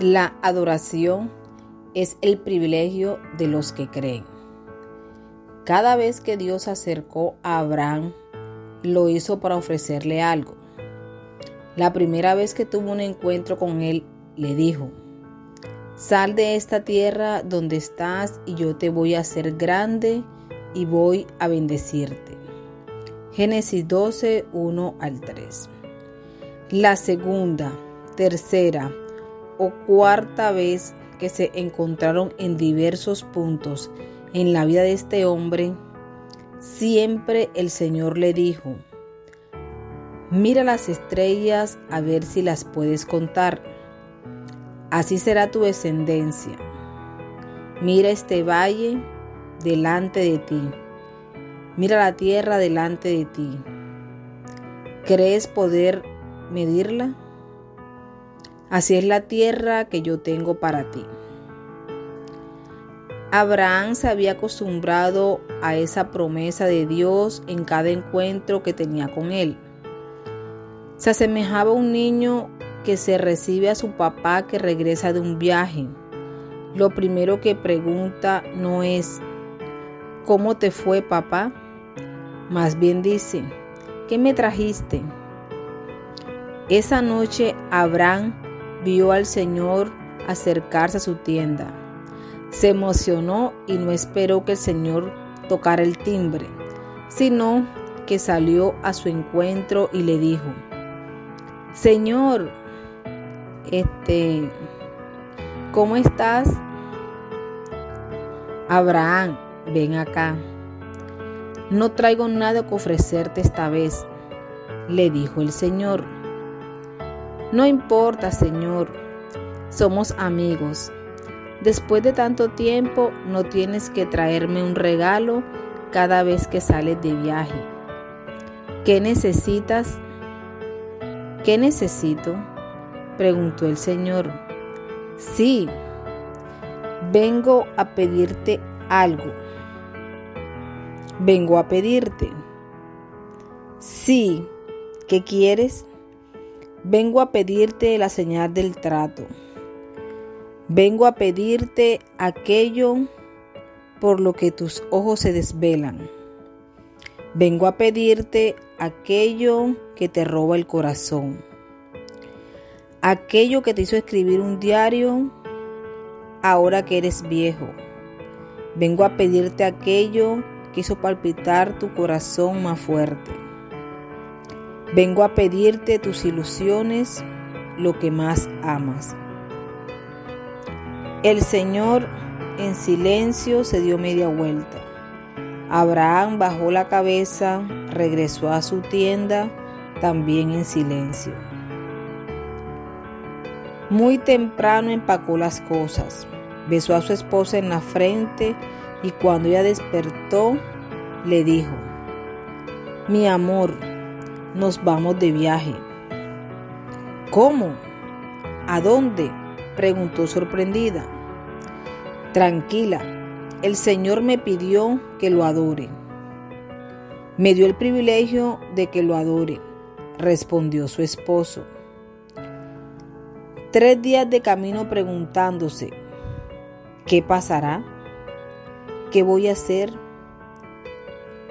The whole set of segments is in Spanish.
La adoración es el privilegio de los que creen. Cada vez que Dios acercó a Abraham, lo hizo para ofrecerle algo. La primera vez que tuvo un encuentro con él, le dijo, Sal de esta tierra donde estás y yo te voy a hacer grande y voy a bendecirte. Génesis 12, 1 al 3. La segunda, tercera, o cuarta vez que se encontraron en diversos puntos en la vida de este hombre, siempre el Señor le dijo, mira las estrellas a ver si las puedes contar. Así será tu descendencia. Mira este valle delante de ti. Mira la tierra delante de ti. ¿Crees poder medirla? Así es la tierra que yo tengo para ti. Abraham se había acostumbrado a esa promesa de Dios en cada encuentro que tenía con él. Se asemejaba a un niño que se recibe a su papá que regresa de un viaje. Lo primero que pregunta no es, ¿cómo te fue papá? Más bien dice, ¿qué me trajiste? Esa noche Abraham vio al Señor acercarse a su tienda. Se emocionó y no esperó que el Señor tocara el timbre, sino que salió a su encuentro y le dijo, Señor, este, ¿cómo estás? Abraham, ven acá. No traigo nada que ofrecerte esta vez, le dijo el Señor. No importa, Señor, somos amigos. Después de tanto tiempo no tienes que traerme un regalo cada vez que sales de viaje. ¿Qué necesitas? ¿Qué necesito? preguntó el Señor. Sí, vengo a pedirte algo. Vengo a pedirte. Sí, ¿qué quieres? Vengo a pedirte la señal del trato. Vengo a pedirte aquello por lo que tus ojos se desvelan. Vengo a pedirte aquello que te roba el corazón. Aquello que te hizo escribir un diario ahora que eres viejo. Vengo a pedirte aquello que hizo palpitar tu corazón más fuerte. Vengo a pedirte tus ilusiones, lo que más amas. El Señor en silencio se dio media vuelta. Abraham bajó la cabeza, regresó a su tienda, también en silencio. Muy temprano empacó las cosas, besó a su esposa en la frente y cuando ella despertó, le dijo, mi amor, nos vamos de viaje. ¿Cómo? ¿A dónde? preguntó sorprendida. Tranquila, el Señor me pidió que lo adore. Me dio el privilegio de que lo adore, respondió su esposo. Tres días de camino preguntándose, ¿qué pasará? ¿Qué voy a hacer?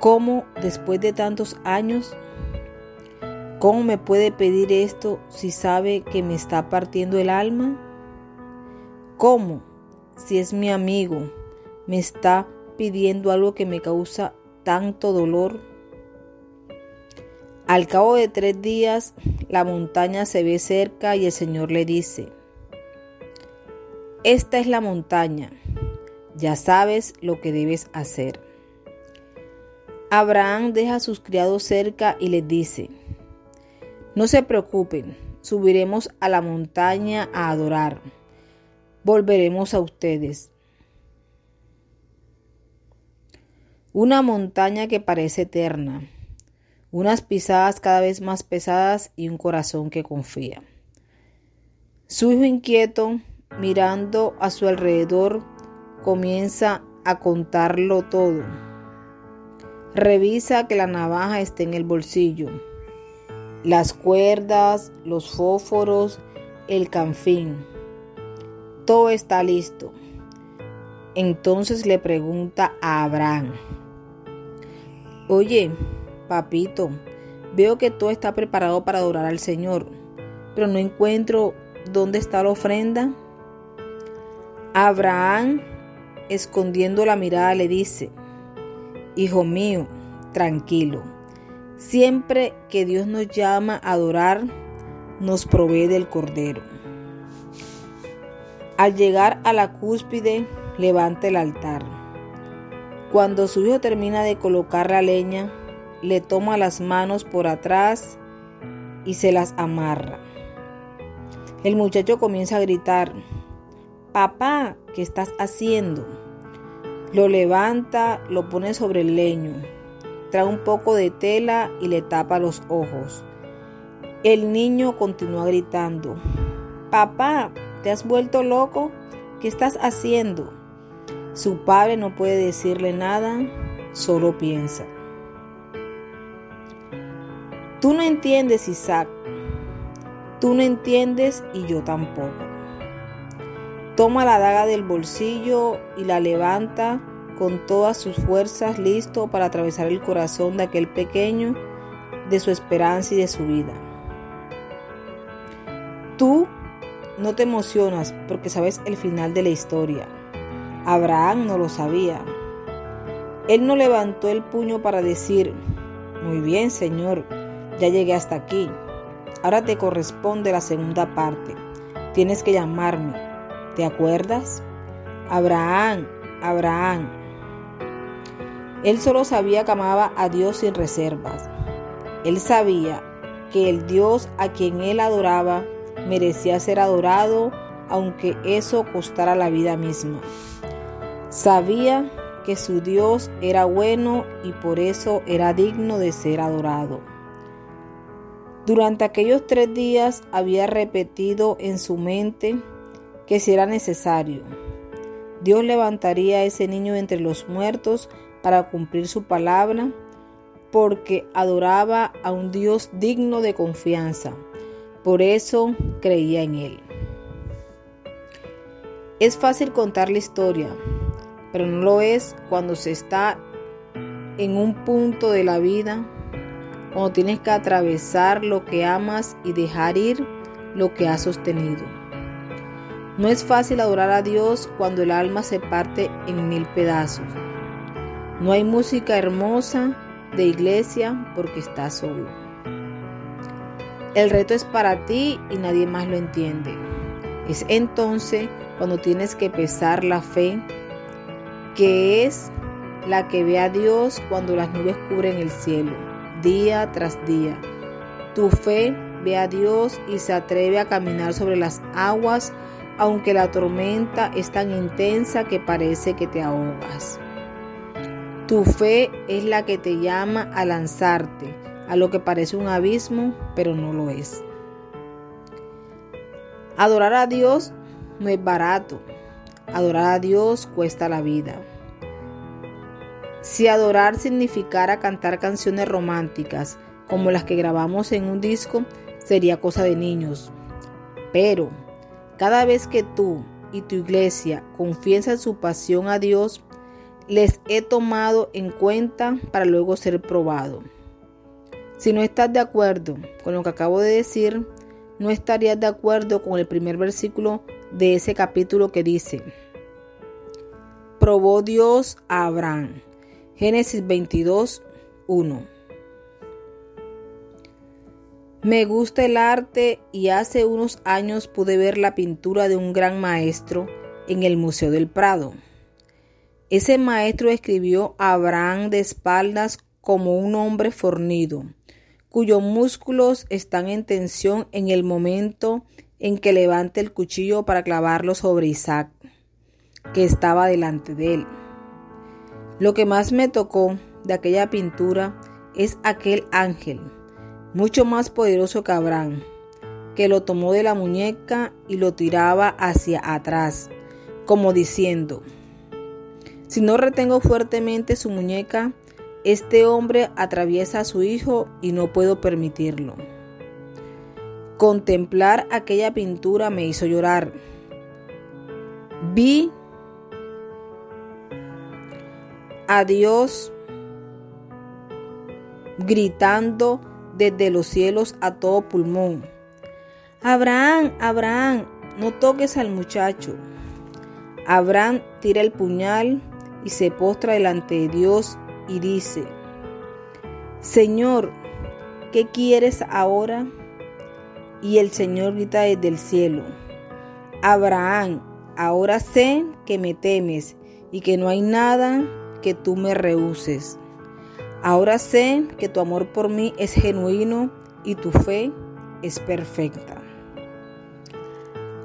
¿Cómo después de tantos años ¿Cómo me puede pedir esto si sabe que me está partiendo el alma? ¿Cómo, si es mi amigo, me está pidiendo algo que me causa tanto dolor? Al cabo de tres días, la montaña se ve cerca y el Señor le dice, esta es la montaña, ya sabes lo que debes hacer. Abraham deja a sus criados cerca y les dice, no se preocupen, subiremos a la montaña a adorar. Volveremos a ustedes. Una montaña que parece eterna, unas pisadas cada vez más pesadas y un corazón que confía. Su hijo inquieto, mirando a su alrededor, comienza a contarlo todo. Revisa que la navaja esté en el bolsillo las cuerdas, los fósforos, el canfín. Todo está listo. Entonces le pregunta a Abraham, oye, papito, veo que todo está preparado para adorar al Señor, pero no encuentro dónde está la ofrenda. Abraham, escondiendo la mirada, le dice, Hijo mío, tranquilo, siempre que Dios nos llama a adorar, nos provee del Cordero. Al llegar a la cúspide, levanta el altar. Cuando su hijo termina de colocar la leña, le toma las manos por atrás y se las amarra. El muchacho comienza a gritar, Papá, ¿qué estás haciendo? Lo levanta, lo pone sobre el leño, trae un poco de tela y le tapa los ojos. El niño continúa gritando, Papá, ¿te has vuelto loco? ¿Qué estás haciendo? Su padre no puede decirle nada, solo piensa. Tú no entiendes, Isaac. Tú no entiendes y yo tampoco. Toma la daga del bolsillo y la levanta con todas sus fuerzas, listo para atravesar el corazón de aquel pequeño, de su esperanza y de su vida. Tú no te emocionas porque sabes el final de la historia. Abraham no lo sabía. Él no levantó el puño para decir, muy bien, Señor, ya llegué hasta aquí. Ahora te corresponde la segunda parte. Tienes que llamarme. ¿Te acuerdas? Abraham, Abraham. Él solo sabía que amaba a Dios sin reservas. Él sabía que el Dios a quien él adoraba merecía ser adorado aunque eso costara la vida misma. Sabía que su Dios era bueno y por eso era digno de ser adorado. Durante aquellos tres días había repetido en su mente que si era necesario, Dios levantaría a ese niño entre los muertos para cumplir su palabra, porque adoraba a un Dios digno de confianza. Por eso creía en él. Es fácil contar la historia, pero no lo es cuando se está en un punto de la vida, cuando tienes que atravesar lo que amas y dejar ir lo que has sostenido. No es fácil adorar a Dios cuando el alma se parte en mil pedazos. No hay música hermosa de iglesia porque estás solo. El reto es para ti y nadie más lo entiende. Es entonces cuando tienes que pesar la fe que es la que ve a Dios cuando las nubes cubren el cielo, día tras día. Tu fe ve a Dios y se atreve a caminar sobre las aguas, aunque la tormenta es tan intensa que parece que te ahogas. Tu fe es la que te llama a lanzarte a lo que parece un abismo, pero no lo es. Adorar a Dios no es barato, Adorar a Dios cuesta la vida. Si adorar significara cantar canciones románticas como las que grabamos en un disco, sería cosa de niños. Pero cada vez que tú y tu iglesia confiesan su pasión a Dios, les he tomado en cuenta para luego ser probado. Si no estás de acuerdo con lo que acabo de decir, no estarías de acuerdo con el primer versículo de ese capítulo que dice, probó Dios a Abraham. Génesis 22, 1. Me gusta el arte y hace unos años pude ver la pintura de un gran maestro en el Museo del Prado. Ese maestro escribió a Abraham de espaldas como un hombre fornido, cuyos músculos están en tensión en el momento en que levante el cuchillo para clavarlo sobre Isaac, que estaba delante de él. Lo que más me tocó de aquella pintura es aquel ángel, mucho más poderoso que Abraham, que lo tomó de la muñeca y lo tiraba hacia atrás, como diciendo, si no retengo fuertemente su muñeca, este hombre atraviesa a su hijo y no puedo permitirlo. Contemplar aquella pintura me hizo llorar. Vi a Dios gritando desde los cielos a todo pulmón. Abraham, Abraham, no toques al muchacho. Abraham tira el puñal y se postra delante de Dios y dice, Señor, ¿qué quieres ahora? Y el Señor grita desde el cielo, Abraham, ahora sé que me temes y que no hay nada que tú me rehuses. Ahora sé que tu amor por mí es genuino y tu fe es perfecta.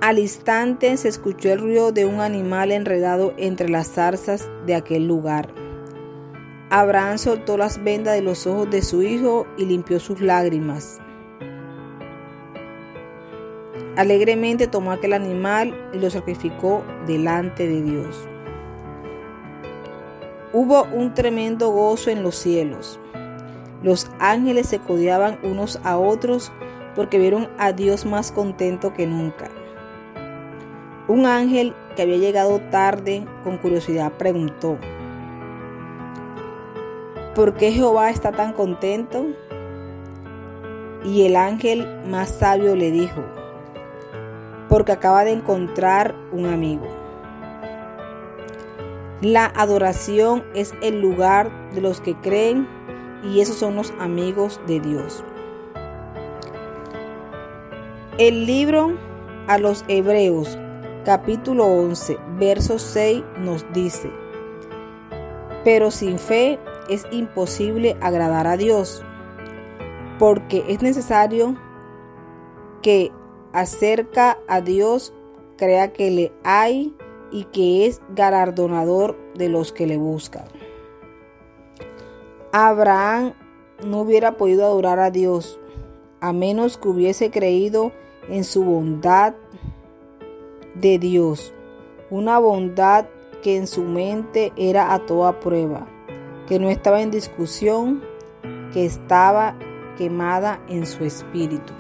Al instante se escuchó el ruido de un animal enredado entre las zarzas de aquel lugar. Abraham soltó las vendas de los ojos de su hijo y limpió sus lágrimas. Alegremente tomó aquel animal y lo sacrificó delante de Dios. Hubo un tremendo gozo en los cielos. Los ángeles se codeaban unos a otros porque vieron a Dios más contento que nunca. Un ángel que había llegado tarde con curiosidad preguntó, ¿por qué Jehová está tan contento? Y el ángel más sabio le dijo, porque acaba de encontrar un amigo. La adoración es el lugar de los que creen y esos son los amigos de Dios. El libro a los Hebreos capítulo 11 verso 6 nos dice, pero sin fe es imposible agradar a Dios, porque es necesario que acerca a Dios crea que le hay y que es galardonador de los que le buscan. Abraham no hubiera podido adorar a Dios a menos que hubiese creído en su bondad de Dios, una bondad que en su mente era a toda prueba, que no estaba en discusión, que estaba quemada en su espíritu.